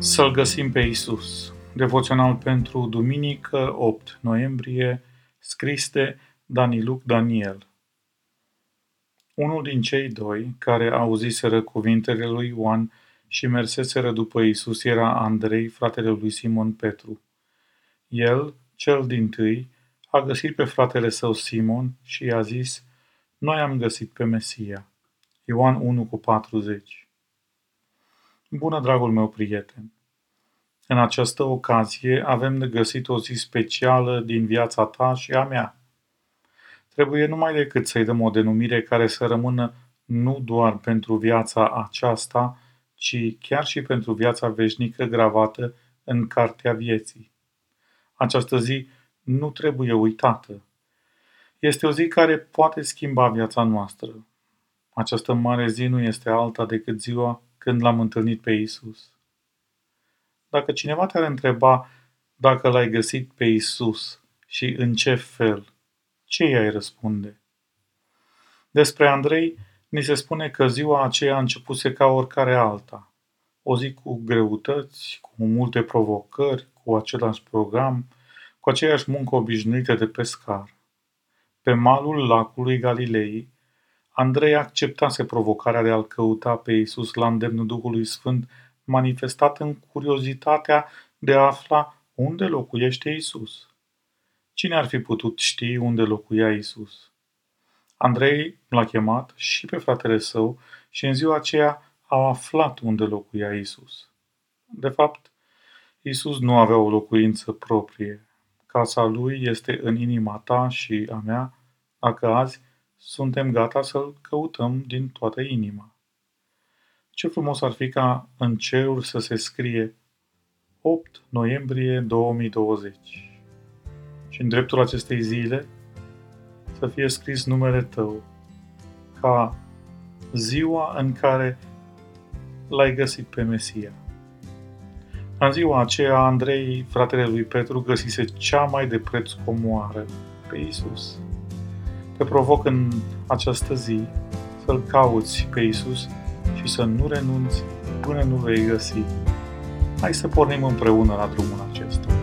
Să-L găsim pe Isus. Devoțional pentru duminică 8 noiembrie, scris de Daniluc Daniel. Unul din cei doi, care auziseră cuvintele lui Ioan și merseseră după Isus, era Andrei, fratele lui Simon Petru. El, cel din tâi, a găsit pe fratele său Simon și i-a zis, Noi am găsit pe Mesia. Ioan 1 cu 40 Bună, dragul meu prieten! În această ocazie avem de găsit o zi specială din viața ta și a mea. Trebuie numai decât să-i dăm o denumire care să rămână nu doar pentru viața aceasta, ci chiar și pentru viața veșnică gravată în cartea vieții. Această zi nu trebuie uitată. Este o zi care poate schimba viața noastră. Această mare zi nu este alta decât ziua când l-am întâlnit pe Isus. Dacă cineva te-ar întreba dacă l-ai găsit pe Isus și în ce fel, ce i-ai răspunde? Despre Andrei ni se spune că ziua aceea a începuse ca oricare alta. O zi cu greutăți, cu multe provocări, cu același program, cu aceeași muncă obișnuită de pescar. Pe malul lacului Galilei, Andrei acceptase provocarea de a-L căuta pe Isus la îndemnul Duhului Sfânt, manifestat în curiozitatea de a afla unde locuiește Isus. Cine ar fi putut ști unde locuia Isus? Andrei l-a chemat și pe fratele său și în ziua aceea au aflat unde locuia Isus. De fapt, Isus nu avea o locuință proprie. Casa lui este în inima ta și a mea, dacă azi suntem gata să-L căutăm din toată inima. Ce frumos ar fi ca în cerul să se scrie 8 noiembrie 2020 și în dreptul acestei zile să fie scris numele tău ca ziua în care l-ai găsit pe Mesia. În ziua aceea, Andrei, fratele lui Petru, găsise cea mai de preț comoară pe Isus te provoc în această zi să-L cauți pe Isus și să nu renunți până nu vei găsi. Hai să pornim împreună la drumul acesta.